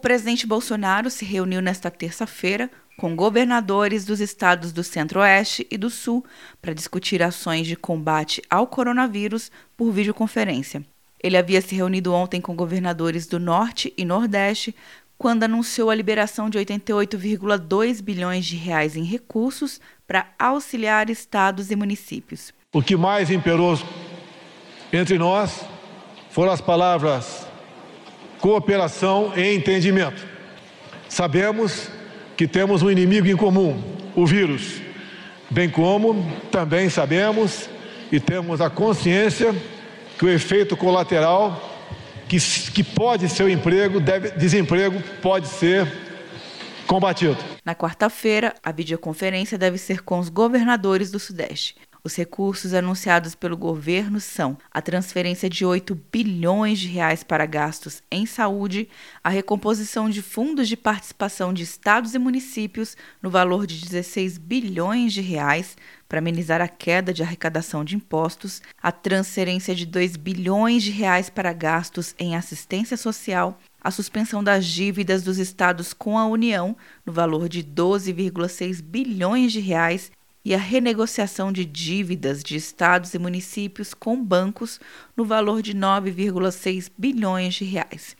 presidente Bolsonaro se reuniu nesta terça-feira com governadores dos estados do Centro-Oeste e do Sul para discutir ações de combate ao coronavírus por videoconferência. Ele havia se reunido ontem com governadores do Norte e Nordeste quando anunciou a liberação de 88,2 bilhões de reais em recursos para auxiliar estados e municípios. O que mais imperou entre nós foram as palavras cooperação e entendimento. Sabemos que temos um inimigo em comum, o vírus, bem como também sabemos e temos a consciência que o efeito colateral que, que pode ser o emprego, deve, desemprego pode ser combatido. Na quarta-feira, a videoconferência deve ser com os governadores do Sudeste. Os recursos anunciados pelo governo são a transferência de 8 bilhões de reais para gastos em saúde, a recomposição de fundos de participação de estados e municípios no valor de 16 bilhões de reais para amenizar a queda de arrecadação de impostos, a transferência de 2 bilhões de reais para gastos em assistência social, a suspensão das dívidas dos estados com a União no valor de 12,6 bilhões de reais e a renegociação de dívidas de estados e municípios com bancos no valor de 9,6 bilhões de reais.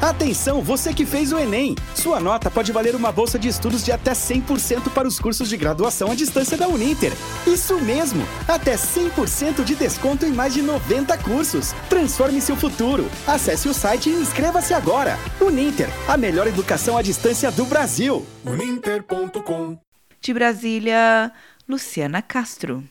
Atenção, você que fez o Enem! Sua nota pode valer uma bolsa de estudos de até 100% para os cursos de graduação à distância da Uninter. Isso mesmo! Até 100% de desconto em mais de 90 cursos. Transforme seu futuro. Acesse o site e inscreva-se agora. Uninter, a melhor educação à distância do Brasil. Uninter.com De Brasília, Luciana Castro.